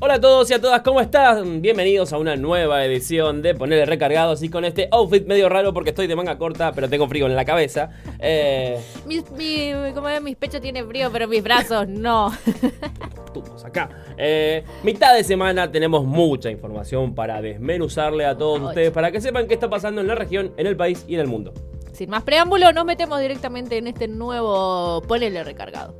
Hola a todos y a todas, ¿cómo están? Bienvenidos a una nueva edición de Ponerle Recargados y con este outfit medio raro porque estoy de manga corta, pero tengo frío en la cabeza. Eh, Mis, mi, como ves, mis pechos tienen frío, pero mis brazos no. tubos acá. Eh, mitad de semana tenemos mucha información para desmenuzarle a todos ustedes para que sepan qué está pasando en la región, en el país y en el mundo. Sin más preámbulo, nos metemos directamente en este nuevo Ponele recargado.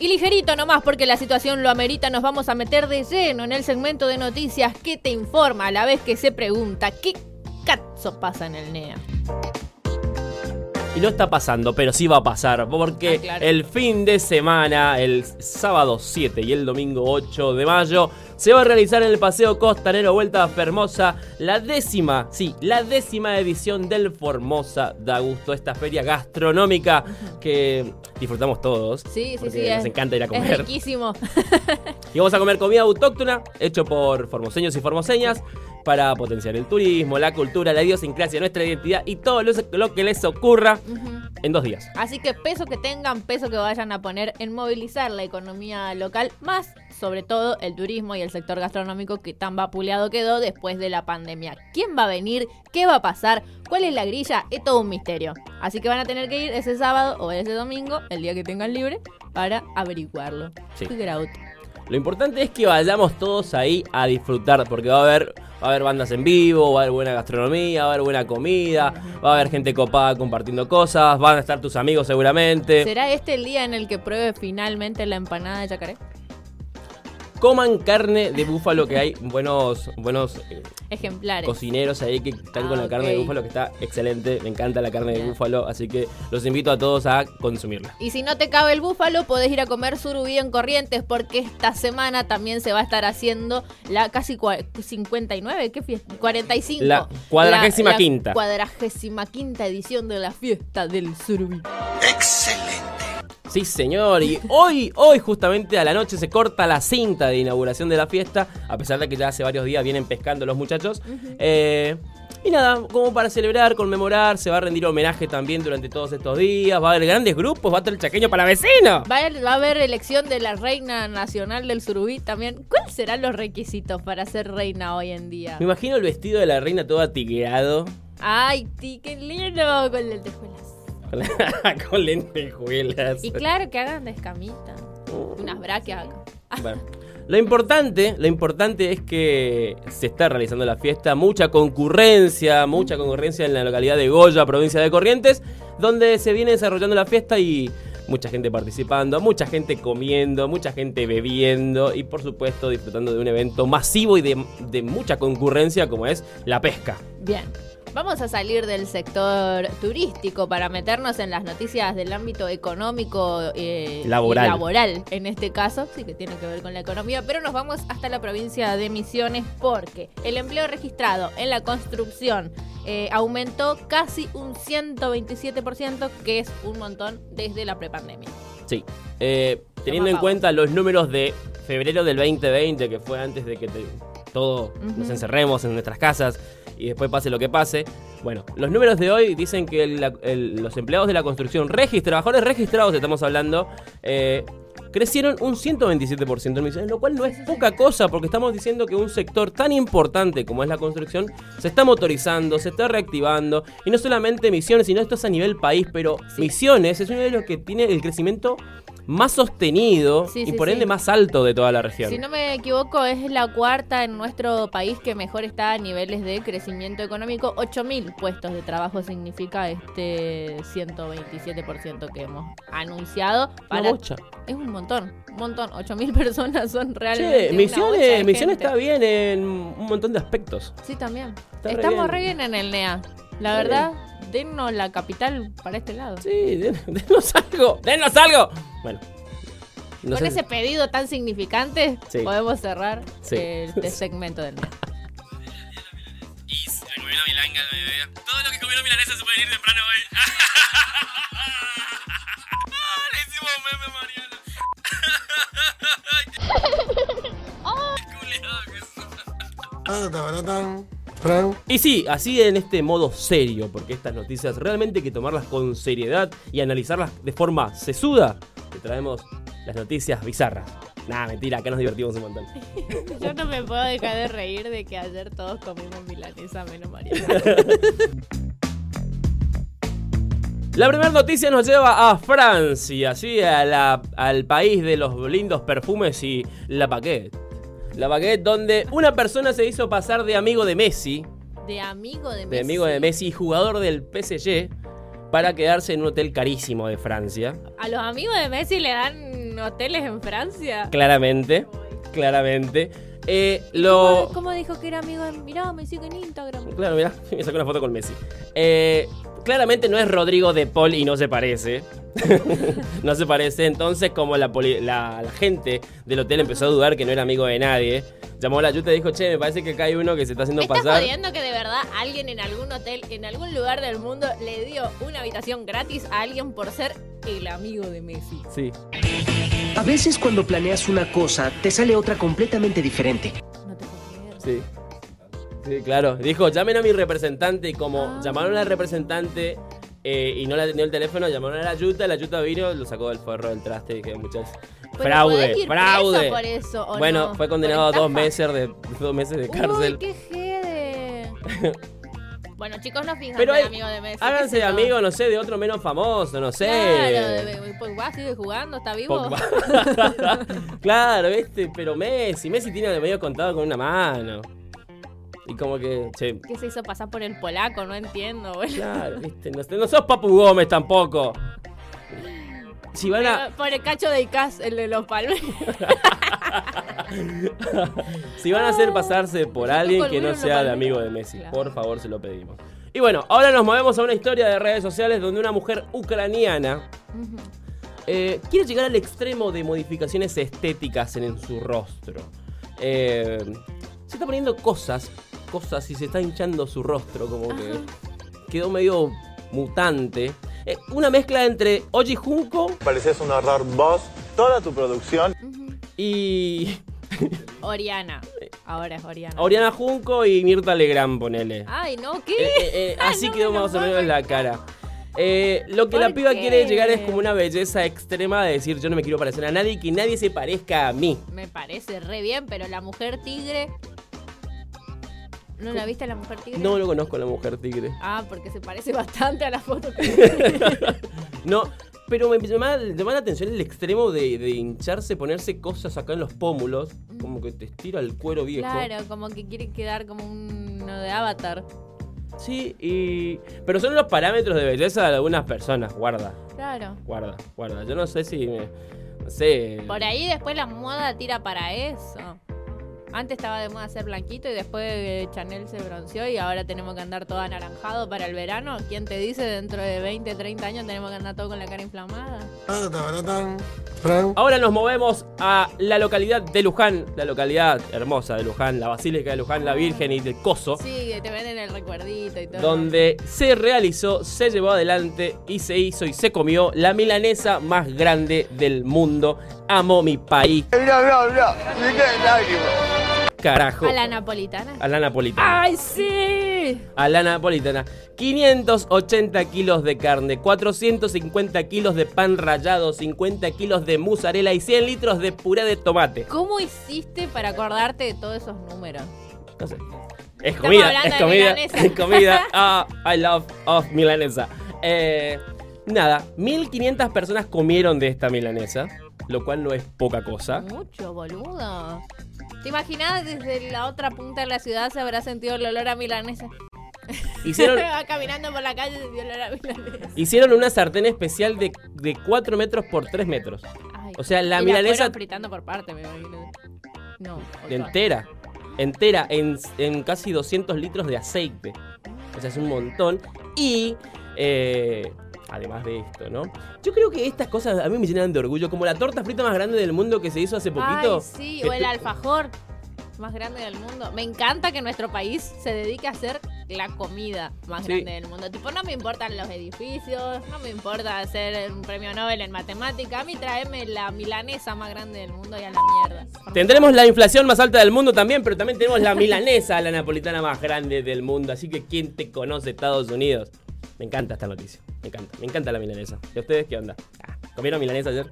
Y ligerito nomás, porque la situación lo amerita, nos vamos a meter de lleno en el segmento de noticias que te informa a la vez que se pregunta qué cazzo pasa en el NEA. Y no está pasando, pero sí va a pasar, porque Ah, claro. el fin de semana, el sábado 7 y el domingo 8 de mayo, se va a realizar en el Paseo Costanero Vuelta a Formosa la décima, sí, la décima edición del Formosa da Gusto, esta feria gastronómica que disfrutamos todos. Sí, sí, porque sí. Nos es- encanta ir a Es comer. riquísimo. Y vamos a comer comida autóctona, hecho por formoseños y formoseñas, para potenciar el turismo, la cultura, la idiosincrasia, nuestra identidad y todo lo, lo que les ocurra en dos días. Así que peso que tengan, peso que vayan a poner en movilizar la economía local, más sobre todo el turismo y el sector gastronómico que tan vapuleado quedó después de la pandemia. ¿Quién va a venir? ¿Qué va a pasar? ¿Cuál es la grilla? Es todo un misterio. Así que van a tener que ir ese sábado o ese domingo, el día que tengan libre, para averiguarlo. Sí. Figure out. Lo importante es que vayamos todos ahí a disfrutar, porque va a haber, va a haber bandas en vivo, va a haber buena gastronomía, va a haber buena comida, va a haber gente copada compartiendo cosas, van a estar tus amigos seguramente. ¿Será este el día en el que pruebe finalmente la empanada de yacaré? Coman carne de búfalo, que hay buenos, buenos eh, Ejemplares. cocineros ahí que están Ah, con la carne de búfalo, que está excelente. Me encanta la carne de búfalo, así que los invito a todos a consumirla. Y si no te cabe el búfalo, podés ir a comer surubí en Corrientes porque esta semana también se va a estar haciendo la casi cua- 59, ¿qué fiesta? 45. La cuadragésima quinta. Cuadragésima quinta edición de la fiesta del surubí. Sí, señor. Y hoy, hoy justamente a la noche se corta la cinta de inauguración de la fiesta, a pesar de que ya hace varios días vienen pescando los muchachos. Eh, y nada, como para celebrar, conmemorar, se va a rendir homenaje también durante todos estos días. Va a haber grandes grupos, va a estar el chaqueño para vecino. Va a, va a haber elección de la reina nacional del surubí también. ¿Cuáles serán los requisitos para ser reina hoy en día? Me imagino el vestido de la reina todo atigueado, Ay, ti, qué lindo con lentejuelas. Con, la- con lentejuelas. Y claro que hagan de escamita. Unas braquias acá. Bueno, lo importante, lo importante es que se está realizando la fiesta, mucha concurrencia, mucha concurrencia en la localidad de Goya, provincia de Corrientes, donde se viene desarrollando la fiesta y mucha gente participando, mucha gente comiendo, mucha gente bebiendo y por supuesto disfrutando de un evento masivo y de, de mucha concurrencia como es la pesca. Bien. Vamos a salir del sector turístico para meternos en las noticias del ámbito económico eh, Laboral. y laboral, en este caso, sí que tiene que ver con la economía, pero nos vamos hasta la provincia de Misiones porque el empleo registrado en la construcción eh, aumentó casi un 127%, que es un montón desde la prepandemia. Sí. Eh, teniendo en cuenta los números de febrero del 2020, que fue antes de que te- todo nos encerremos en nuestras casas y después pase lo que pase. Bueno, los números de hoy dicen que el- el- los empleados de la construcción, regis- trabajadores registrados, estamos hablando, eh, crecieron un 127% en Misiones, lo cual no es poca cosa, porque estamos diciendo que un sector tan importante como es la construcción se está motorizando, se está reactivando, y no solamente Misiones, sino esto es a nivel país, pero Sí. Misiones es uno de los que tiene el crecimiento más sostenido Sí, y sí, por sí. ende más alto de toda la región. Si no me equivoco, es la cuarta en nuestro país que mejor está a niveles de crecimiento económico. 8.000 puestos de trabajo significa este 127% que hemos anunciado. Para... Es un montón, un montón. 8.000 personas son realmente. Che, Misiones, Misiones está bien en un montón de aspectos. Sí, también. Está re Estamos bien. re bien en el NEA. La verdad, dennos la capital para este lado. Sí, den- denos algo, denos algo. Bueno. no Con sé ese pedido tan significante, Sí. podemos cerrar Sí. este segmento del el gobierno Milanga. Todo lo que comieron milanesa se puede ir temprano hoy. Ah, Le hicimos un meme a Mariana. Ay, Y sí, así en este modo serio, porque estas noticias realmente hay que tomarlas con seriedad y analizarlas de forma sesuda. Te traemos las noticias bizarras. Nah, mentira, acá nos divertimos un montón. Yo no me puedo dejar de reír de que ayer todos comimos milanesa menos María. La primera noticia nos lleva a Francia, ¿sí? A la- al país de los lindos perfumes y la baguette. La baguette donde una persona se hizo pasar de amigo de Messi, De amigo de Messi. de amigo de Messi y jugador del PSG, para quedarse en un hotel carísimo de Francia. ¿A los amigos de Messi le dan hoteles en Francia? Claramente, claramente. Eh, lo... ¿Cómo, cómo dijo que era amigo de... Mirá, me sigue en Instagram. Claro, mira, me sacó una foto con Messi. Eh, claramente no es Rodrigo de Paul y no se parece. no se parece. Entonces, como la, poli- la, la gente del hotel empezó a dudar que no era amigo de nadie, llamó a la ayuda y dijo, che, me parece que acá hay uno que se está haciendo ¿Me estás pasar. jodiendo que de verdad alguien en algún hotel, en algún lugar del mundo, le dio una habitación gratis a alguien por ser el amigo de Messi? Sí. A veces cuando planeas una cosa, te sale otra completamente diferente. No te puedo creer. Sí. Sí, claro. Dijo, llamen a mi representante y como Ah. llamaron al representante eh, y no le atendió el teléfono, llamaron a la ayuda, la ayuda vino, lo sacó del forro del traste y que muchas... Pero Fraude, ir fraude. preso por eso, ¿o Bueno, no? fue condenado a dos meses de dos meses de cárcel. Uy, qué jede. bueno, chicos, no fijan Pero hay- amigo de Messi. Háganse amigos, no sé, de otro menos famoso, no sé. Claro, Pogba sigue jugando, está vivo. Claro, ¿viste? Pero Messi, Messi tiene el medio contado con una mano. Y como que, ¿Qué se hizo pasar por el polaco? No entiendo, boludo. claro, ¿viste? No, no sos Papu Gómez tampoco. Si van a, Por el cacho de Icaz, el de los palmeros. si van a hacer pasarse por alguien que no sea de amigo de Messi, por favor, se lo pedimos. Y bueno, ahora nos movemos a una historia de redes sociales donde una mujer ucraniana eh, quiere llegar al extremo de modificaciones estéticas en, en su rostro. Eh, se está poniendo cosas, cosas y se está hinchando su rostro, como que quedó medio mutante. Eh, una mezcla entre Oji Junko Pareces un horror vos, toda tu producción. y Oriana. Ahora es Oriana. Oriana Junco y Mirta Legrand, ponele. Ay, no, ¿qué? Eh, eh, así no quedó más o menos la cara. Eh, lo que la ¿Por piba qué? quiere llegar es como una belleza extrema de decir yo no me quiero parecer a nadie y que nadie se parezca a mí. Me parece re bien, pero la mujer tigre. ¿No la viste la mujer tigre? No lo conozco a la mujer tigre. Ah, porque se parece bastante a la foto que No, pero me llama, llama la atención el extremo de, de hincharse, ponerse cosas acá en los pómulos, como que te estira el cuero viejo. Claro, como que quiere quedar como uno de avatar. Sí, y... Pero son los parámetros de belleza de algunas personas, guarda, Claro. guarda, guarda. Yo no sé si... me- no sé... Por ahí después la moda tira para eso. Antes estaba de moda ser blanquito y después eh, Chanel se bronceó y ahora tenemos que andar todo anaranjado para el verano. ¿Quién te dice dentro de 20, 30 años tenemos que andar todo con la cara inflamada? Ahora nos movemos a la localidad de Luján, la localidad hermosa de Luján, la Basílica de Luján, la Virgen y del Coso, Sí, que te venden el recuerdito y todo. donde se realizó, se llevó adelante y se hizo y se comió la milanesa más grande del mundo. Amo mi país, Mirá, mirá, mirá. Carajo. ¿A la napolitana? A la napolitana. ¡Ay, sí! A la napolitana. 580 kilos de carne, 450 kilos de pan rallado, 50 kilos de mozzarella y 100 litros de puré de tomate. ¿Cómo hiciste para acordarte de todos esos números? No sé. Es comida, es comida, es comida. Ah, I love of milanesa. Eh, nada, 1500 personas comieron de esta milanesa, lo cual no es poca cosa. Mucho, boludo. ¿Te imaginas desde la otra punta de la ciudad se habrá sentido el olor a milanesa? Hicieron, caminando por la calle sintió el olor a milanesa. hicieron una sartén especial de, de 4 metros por 3 metros. Ay, O sea, la y milanesa- fueron fritando por parte, me imagino. No. entera, entera, en, en casi 200 litros de aceite. O sea, es un montón. Y, eh, además de esto, ¿no? Yo creo que estas cosas a mí me llenan de orgullo. Como la torta frita más grande del mundo que se hizo hace poquito. Ay, sí, o el alfajor más grande del mundo. Me encanta que nuestro país se dedique a hacer la comida más Sí. grande del mundo. Tipo, no me importan los edificios, no me importa hacer un premio Nobel en matemática. A mí tráeme la milanesa más grande del mundo y a la mierda. Tendremos la inflación más alta del mundo también, pero también tenemos la milanesa, la napolitana más grande del mundo. Así que, ¿quién te conoce Estados Unidos? Me encanta esta noticia. Me encanta. Me encanta la milanesa. ¿Y ustedes qué onda? Ah, ¿Comieron milanesa ayer?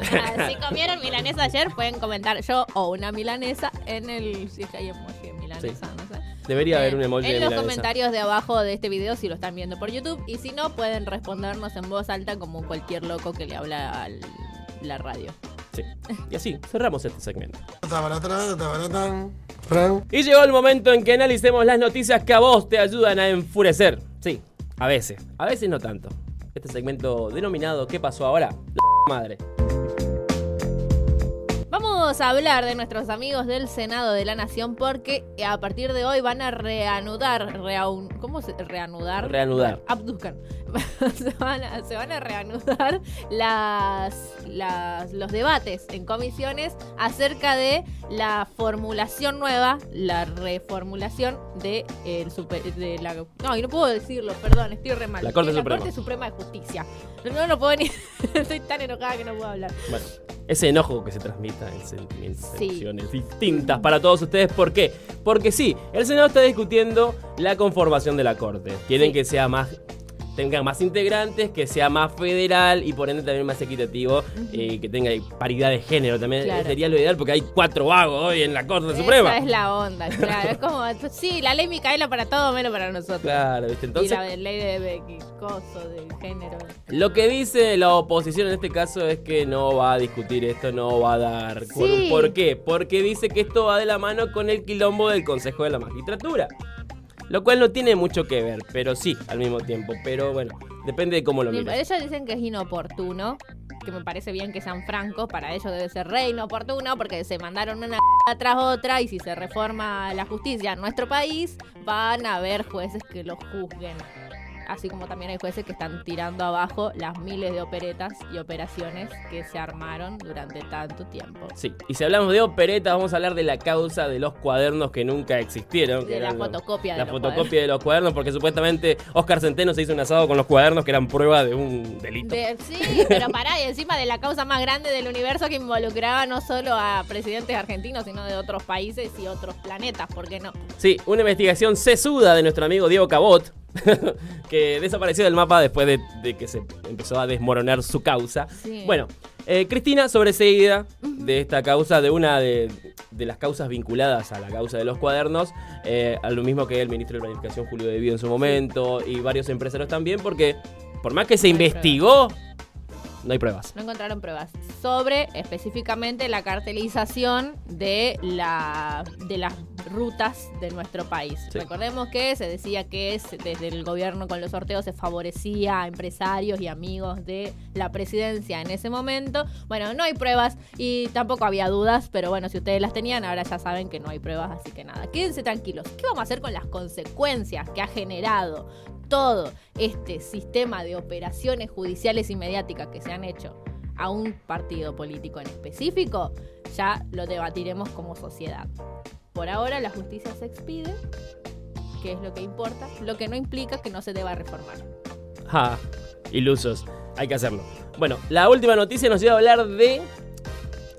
Ah, si comieron milanesa ayer, pueden comentar yo o una milanesa en el. Si es que hay emoji de milanesa, no sé. Debería haber un Eh, emoji En de los milanesa. comentarios de abajo de este video, si lo están viendo por YouTube. Y si no, pueden respondernos en voz alta como cualquier loco que le habla a la radio. Sí. Y así, cerramos este segmento. Y llegó el momento en que analicemos las noticias que a vos te ayudan a enfurecer. Sí, a veces. A veces no tanto. Este segmento denominado ¿Qué pasó ahora? La madre. Vamos a hablar de nuestros amigos del Senado de la Nación porque a partir de hoy van a reanudar, reaun- ¿cómo se reanudar? Reanudar. Abduzcan. se, van a, se van a reanudar las, las- los debates en comisiones acerca de la formulación nueva, la reformulación de, el super- de la... No, y no puedo decirlo, perdón, estoy re mal. La Corte Suprema. Corte Suprema de Justicia. No, no lo puedo ni... estoy tan enojada que no puedo hablar. Bueno, ese enojo que se transmita en sentimientos, Sí. distintas para todos ustedes. ¿Por qué? Porque sí, el Senado está discutiendo la conformación de la Corte. Quieren Sí. que sea más tenga más integrantes, que sea más federal y por ende también más equitativo y que tenga paridad de género también. Claro. Sería lo ideal porque hay cuatro vagos hoy en la Corte Suprema. Esa es la onda, claro. Es como, sí, la ley Micaela para todo menos para nosotros. Claro, ¿viste? Entonces, y la ley de, de coso, de género. Lo que dice la oposición en este caso es que no va a discutir esto, no va a dar. Sí. ¿Por qué? Porque dice que esto va de la mano con el quilombo del Consejo de la Magistratura. Lo cual no tiene mucho que ver, pero sí al mismo tiempo. Pero bueno, depende de cómo lo mires. Ellos dicen que es inoportuno, que me parece bien que sean francos, para ellos debe ser re inoportuno porque se mandaron una tras otra y si se reforma la justicia en nuestro país, van a haber jueces que los juzguen. Así como también hay jueces que están tirando abajo las miles de operetas y operaciones que se armaron durante tanto tiempo. Sí, y si hablamos de opereta, vamos a hablar de la causa de los cuadernos que nunca existieron. que De la eran los- fotocopia de La los fotocopia de los cuadernos, porque supuestamente Oscar Centeno se hizo un asado con los cuadernos que eran prueba de un delito. De- sí, pero pará, y encima de la causa más grande del universo que involucraba no solo a presidentes argentinos, sino de otros países y otros planetas, ¿por qué no? Sí, una investigación sesuda de nuestro amigo Diego Cabot, que desapareció del mapa después de, de que se empezó a desmoronar su causa. Sí. Bueno, eh, Cristina, sobreseída de esta causa, de una de, de las causas vinculadas a la causa de los cuadernos, eh, a lo mismo que el ministro de Planificación Julio De Vido en su momento, y varios empresarios también, porque por más que se investigó, no hay pruebas. No encontraron pruebas sobre específicamente la cartelización de, la, de las rutas de nuestro país. Sí. Recordemos que se decía que es, desde el gobierno con los sorteos se favorecía a empresarios y amigos de la presidencia en ese momento. Bueno, no hay pruebas y tampoco había dudas, pero bueno, si ustedes las tenían, ahora ya saben que no hay pruebas, así que nada, quédense tranquilos. ¿Qué vamos a hacer con las consecuencias que ha generado todo este sistema de operaciones judiciales y mediáticas que se han hecho a un partido político en específico, ya lo debatiremos como sociedad. Por ahora la justicia se expide, que es lo que importa, lo que no implica que no se deba reformar. Ja, ilusos. Hay que hacerlo. Bueno, la última noticia nos iba a hablar de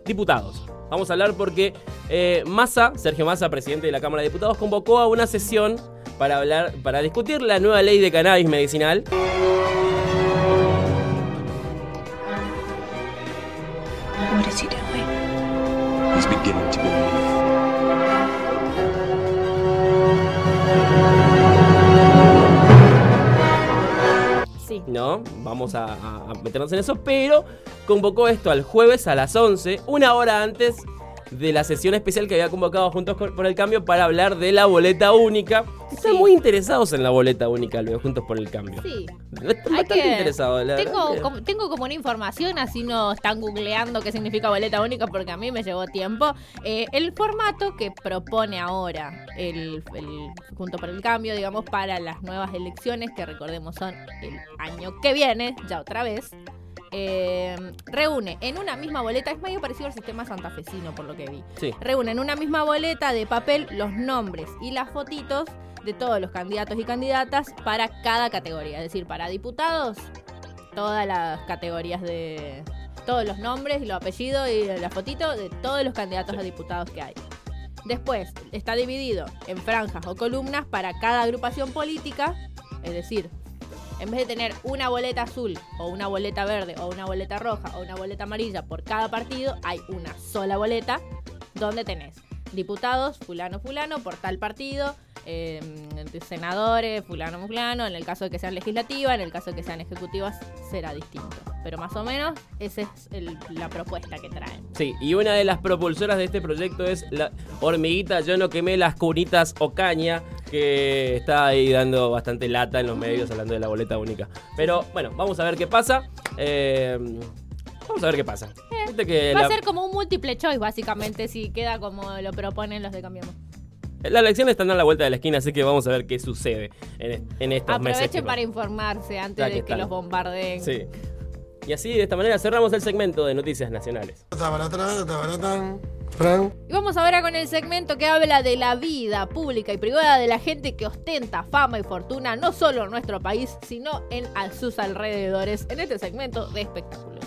diputados. Vamos a hablar porque eh, Massa, Sergio Massa, presidente de la Cámara de Diputados, convocó a una sesión para hablar, para discutir la nueva ley de cannabis medicinal. Sí. ¿no? Vamos a, a- a meternos en eso, pero convocó esto al jueves a las 11, una hora antes de la sesión especial que había convocado Juntos por el Cambio para hablar de la boleta única. Están Sí. muy interesados en la boleta única, luego Juntos por el Cambio. Sí. Están Hay bastante que- interesados, la Tengo como, tengo como una información, así no están googleando qué significa boleta única porque a mí me llevó tiempo. Eh, el formato que propone ahora el, el Junto por el Cambio, digamos, para las nuevas elecciones, que recordemos son el año que viene, ya otra vez, eh, reúne en una misma boleta, es medio parecido al sistema santafesino por lo que vi. Sí. Reúne en una misma boleta de papel los nombres y las fotitos de todos los candidatos y candidatas para cada categoría. Es decir, para diputados, todas las categorías de. Todos los nombres y los apellidos y la fotito de todos los candidatos a diputados que hay. Después, está dividido en franjas o columnas para cada agrupación política. Es decir, en vez de tener una boleta azul o una boleta verde o una boleta roja o una boleta amarilla por cada partido, hay una sola boleta donde tenés diputados, fulano, fulano, por tal partido, eh, senadores, fulano, fulano, en el caso de que sean legislativas, en el caso de que sean ejecutivas, será distinto. Pero más o menos esa es el- la propuesta que traen. Sí, y una de las propulsoras de este proyecto es la hormiguita Yo no quemé las cunitas Ocaña, que está ahí dando bastante lata en los medios hablando de la boleta única. Pero bueno, vamos a ver qué pasa. Eh, vamos a ver qué pasa. Viste que Va la, a ser como un múltiple choice, básicamente, si queda como lo proponen los de Cambiemos. las elecciones están a la vuelta de la esquina, así que vamos a ver qué sucede en, est- en estos meses. Aprovechen para informarse antes de que están. los bombardeen. Sí. Y así, de esta manera, cerramos el segmento de noticias nacionales. Y vamos ahora con el segmento que habla de la vida pública y privada de la gente que ostenta fama y fortuna no solo en nuestro país, sino en a sus alrededores en este segmento de espectáculos.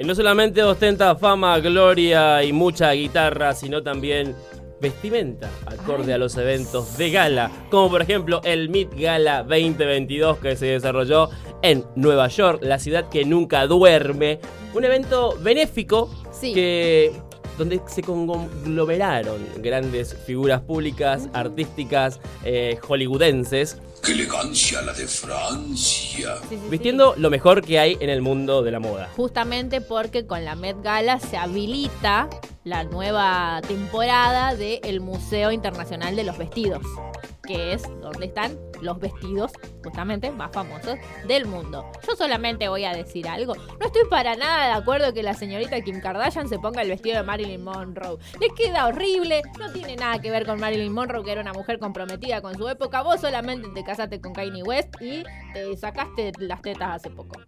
Y no solamente ostenta fama, gloria y mucha guitarra, sino también vestimenta acorde a los eventos de gala, como por ejemplo el Met Gala 2022 que se desarrolló en Nueva York, la ciudad que nunca duerme, un evento benéfico Sí. que donde se conglomeraron grandes figuras públicas, artísticas, eh, hollywoodenses, ¡Qué elegancia la de Francia! Sí, sí, sí. vistiendo lo mejor que hay en el mundo de la moda. Justamente porque con la Met Gala se habilita la nueva temporada del Museo Internacional de los Vestidos, que es donde están los vestidos justamente más famosos del mundo. Yo solamente voy a decir algo, no estoy para nada de acuerdo que la señorita Kim Kardashian se ponga el vestido de Marilyn Monroe. Le queda horrible, no tiene nada que ver con Marilyn Monroe, que era una mujer comprometida con su época. Vos solamente te casaste con Kanye West y te sacaste las tetas hace poco.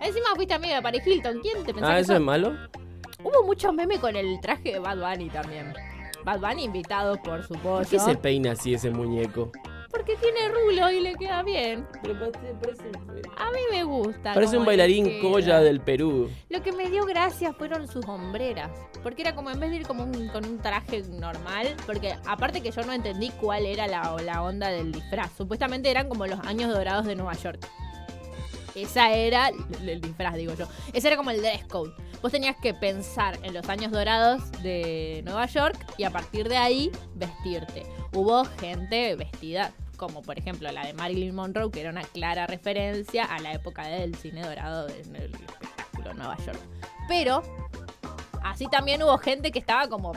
Encima fuiste amiga de Paris Hilton. ¿Quién te pensaba Ah, que eso sos? es malo. Hubo muchos memes con el traje de Bad Bunny también. Bad Bunny invitado por su ¿Por pollo. qué se peina así ese muñeco? Porque tiene rulo y le queda bien. Pero parece, parece- A mí me gusta. parece un bailarín colla del Perú. Lo que me dio gracia fueron sus hombreras. Porque era como en vez de ir como un- con un traje normal. Porque aparte que yo no entendí cuál era la, la onda del disfraz. Supuestamente eran como los años dorados de Nueva York. Esa era el, el disfraz, digo yo. Ese era como el dress code. Vos tenías que pensar en los años dorados de Nueva York y a partir de ahí vestirte. Hubo gente vestida como por ejemplo la de Marilyn Monroe, que era una clara referencia a la época del cine dorado del espectáculo Nueva York. Pero así también hubo gente que estaba como...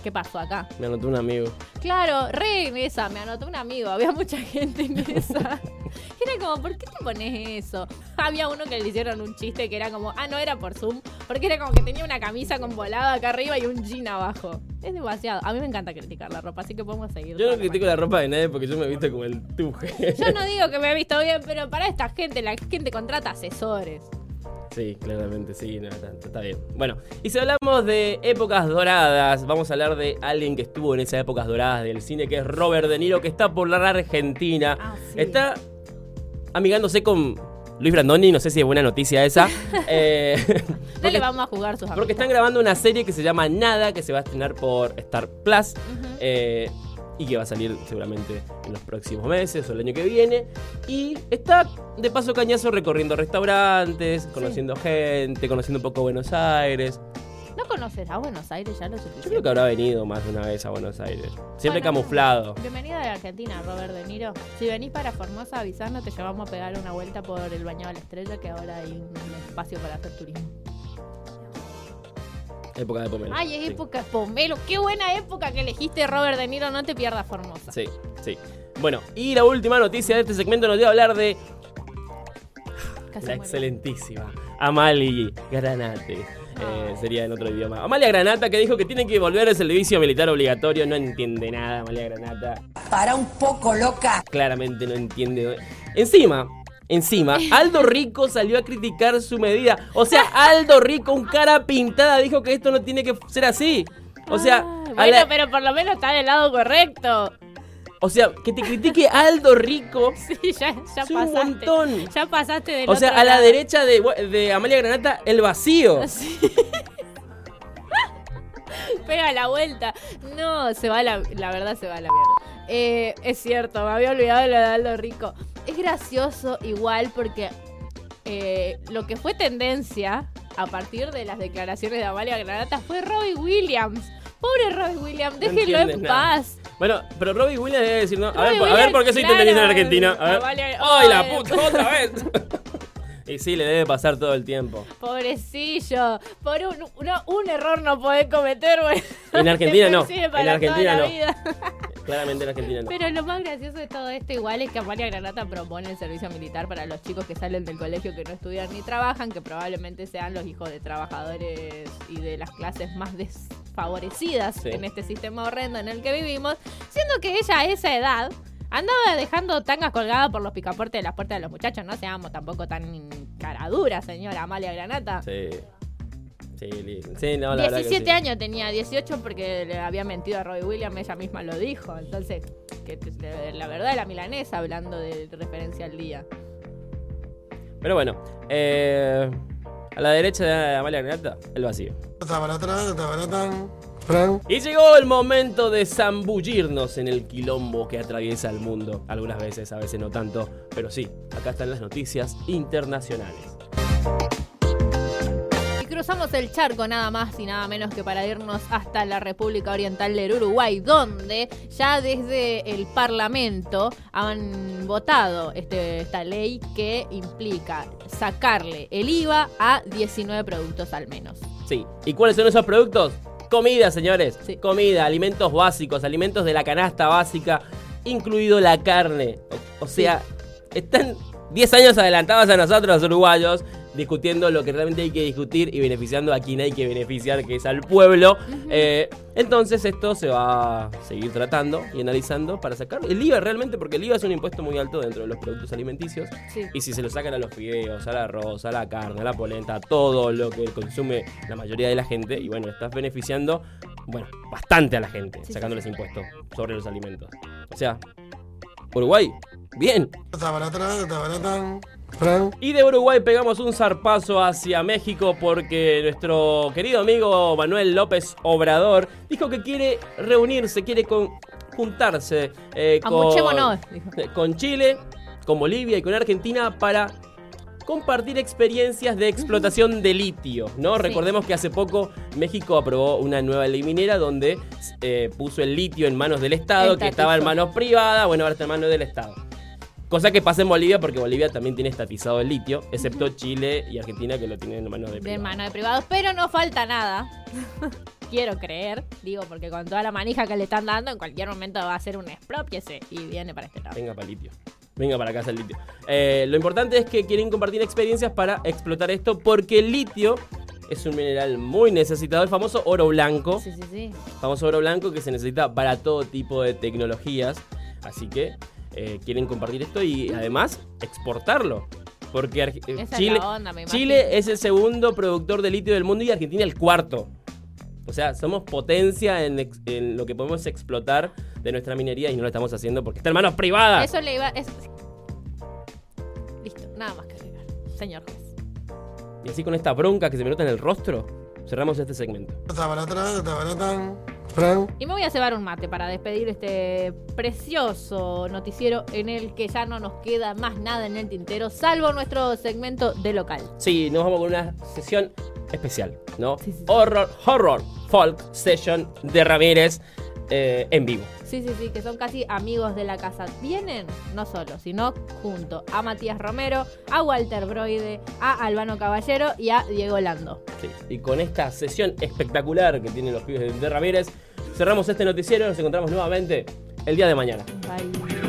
¿Qué pasó acá? Me anotó un amigo. Claro, re en esa, me anotó un amigo, había mucha gente en esa. Era como, ¿por qué te pones eso? Había uno que le hicieron un chiste que era como, ah, no era por Zoom, porque era como que tenía una camisa con volado acá arriba y un jean abajo. Es demasiado. A mí me encanta criticar la ropa, así que podemos seguir. Yo no critico la ropa de nadie porque yo me he visto como el tuje. Yo no digo que me he visto bien, pero para esta gente, la gente contrata asesores. Sí, claramente, sí, no, está, está bien. Bueno, y si hablamos de épocas doradas, vamos a hablar de alguien que estuvo en esas épocas doradas del cine, que es Robert De Niro, que está por la Argentina. Ah, sí. Está amigándose con Luis Brandoni, no sé si es buena noticia esa. Eh, No porque- le vamos a jugar sus Porque están amigos. grabando una serie que se llama Nada, que se va a estrenar por Star Plus. Eh, y que va a salir seguramente en los próximos meses o el año que viene. Y está de paso cañazo recorriendo restaurantes, conociendo gente, conociendo un poco Buenos Aires. ¿No conocerá Buenos Aires ya lo Yo suficiente? creo que habrá venido más de una vez a Buenos Aires. Siempre Bueno, camuflado. Bienvenido a la Argentina, Robert De Niro. Si venís para Formosa, avisando, te llevamos a pegar una vuelta por el Bañado de la Estrella, que ahora hay un espacio para hacer turismo. Época de pomelo. Ay, es Sí. época de pomelo. Qué buena época que elegiste, Robert De Niro. No te pierdas Formosa. Sí, sí. Bueno, y la última noticia de este segmento nos dio a hablar de Casi la muero. excelentísima Amalie Granate. Ah. Eh, sería en otro idioma. Amalia Granata que dijo que tiene que volver al servicio militar obligatorio. No entiende nada, Amalia Granata. Para un poco, loca. Claramente no entiende. Encima, Encima, Aldo Rico salió a criticar su medida. O sea, Aldo Rico, un cara pintada, dijo que esto no tiene que ser así. O sea, Ah, bueno, la- pero por lo menos está del lado correcto. O sea, que te critique Aldo Rico. Sí, ya, ya Es un pasaste. montón. Ya pasaste del O sea, otro a la lado. derecha de, de Amalia Granata, el vacío. Sí. Pega la vuelta. No, se va la, la verdad se va a la mierda. Eh, es cierto, me había olvidado lo de Aldo Rico. Es gracioso igual porque eh, lo que fue tendencia a partir de las declaraciones de Amalia Granata fue Robbie Williams. Pobre Robbie Williams, No déjenlo en nada. paz. Bueno, pero Robbie Williams debe decir, ¿no? A ver, a ver por qué soy claro. tendencia en Argentina. A ver. Amalia- ¡Ay, la puta! ¡Otra vez! y sí, le debe pasar todo el tiempo. Pobrecillo, por un, uno- un error no podés cometer, bueno. En Argentina no, en Argentina no. Claramente en Argentina no. Pero lo más gracioso de todo esto igual es que Amalia Granata propone el servicio militar para los chicos que salen del colegio que no estudian ni trabajan, que probablemente sean los hijos de trabajadores y de las clases más desfavorecidas Sí. en este sistema horrendo en el que vivimos, siendo que ella a esa edad andaba dejando tangas colgadas por los picaportes de las puertas de los muchachos, no seamos tampoco tan caradura, señora Amalia Granata. Sí. Sí, sí, no, la verdad que 17 sí. años tenía, 18 porque le había mentido a Robbie Williams, ella misma lo dijo. Entonces, que la verdad de la milanesa hablando de referencia al día. Pero bueno, eh, a la derecha de Amalia Granata, el vacío. Y llegó el momento de zambullirnos en el quilombo que atraviesa el mundo. Algunas veces, a veces no tanto, pero sí, acá están las noticias internacionales. Y cruzamos el charco nada más y nada menos que para irnos hasta la República Oriental del Uruguay, donde ya desde el Parlamento han votado este- esta ley que implica sacarle el IVA a 19 productos al menos. Sí, ¿y cuáles son esos productos? Comida, señores. Sí. Comida, alimentos básicos, alimentos de la canasta básica, incluido la carne. O, o sea, están 10 años adelantados a nosotros, los uruguayos, discutiendo lo que realmente hay que discutir y beneficiando a quien hay que beneficiar, que es al pueblo. Eh, entonces esto se va a seguir tratando y analizando para sacar el IVA realmente, porque el IVA es un impuesto muy alto dentro de los productos alimenticios. Sí. Y si se lo sacan a los fideos, al arroz, a la carne, a la polenta, a todo lo que consume la mayoría de la gente, y bueno, estás beneficiando, bueno, bastante a la gente, Sí, sacándoles impuestos sobre los alimentos. O sea, Uruguay, bien. Y de Uruguay pegamos un zarpazo hacia México porque nuestro querido amigo Manuel López Obrador dijo que quiere reunirse, quiere con- juntarse eh, con, eh, con Chile, con Bolivia y con Argentina para compartir experiencias de explotación de litio, ¿no? Sí. Recordemos que hace poco México aprobó una nueva ley minera donde eh, puso el litio en manos del Estado, que estaba en manos privadas, bueno, ahora está en manos del Estado. Cosa que pasa en Bolivia porque Bolivia también tiene estatizado el litio, excepto Chile y Argentina que lo tienen en manos de de privados. mano de privados, pero no falta nada. Quiero creer, digo, porque con toda la manija que le están dando, en cualquier momento va a ser un expropiese y viene para este lado. Venga para litio. Venga para casa el litio. Eh, lo importante es que quieren compartir experiencias para explotar esto porque el litio es un mineral muy necesitado, el famoso oro blanco. Sí, sí, sí. famoso oro blanco que se necesita para todo tipo de tecnologías. Así que eh, quieren compartir esto y además exportarlo. Porque Arge- eh, Esa es Chile, onda. Chile es el segundo productor de litio del mundo y Argentina el cuarto. O sea, somos potencia en, lo que podemos explotar de nuestra minería y no lo estamos haciendo porque está en manos privadas. Eso le iba. es- Listo, nada más que agregar. Señor juez. Y así con esta bronca que se me nota en el rostro, cerramos este segmento. Fran. Y me voy a cebar un mate para despedir este precioso noticiero en el que ya no nos queda más nada en el tintero, salvo nuestro segmento de local. Sí, nos vamos con una sesión especial, ¿no? Sí, sí, sí. Horror, horror, folk session de Ramírez eh, en vivo. Sí, sí, sí, que son casi amigos de la casa. Vienen no solo, sino junto a Matías Romero, a Walter Broide, a Albano Caballero y a Diego Lando. Sí, Y con esta sesión espectacular que tienen los pibes de- Ramírez, cerramos este noticiero. Nos encontramos nuevamente el día de mañana. Bye.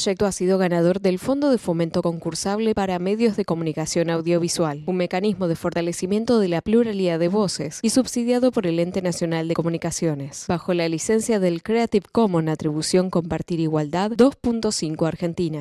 Proyecto ha sido ganador del Fondo de Fomento Concursable para Medios de Comunicación Audiovisual, un mecanismo de fortalecimiento de la pluralidad de voces y subsidiado por el Ente Nacional de Comunicaciones, bajo la licencia del Creative Commons Atribución Compartir Igualdad 2.5 Argentina.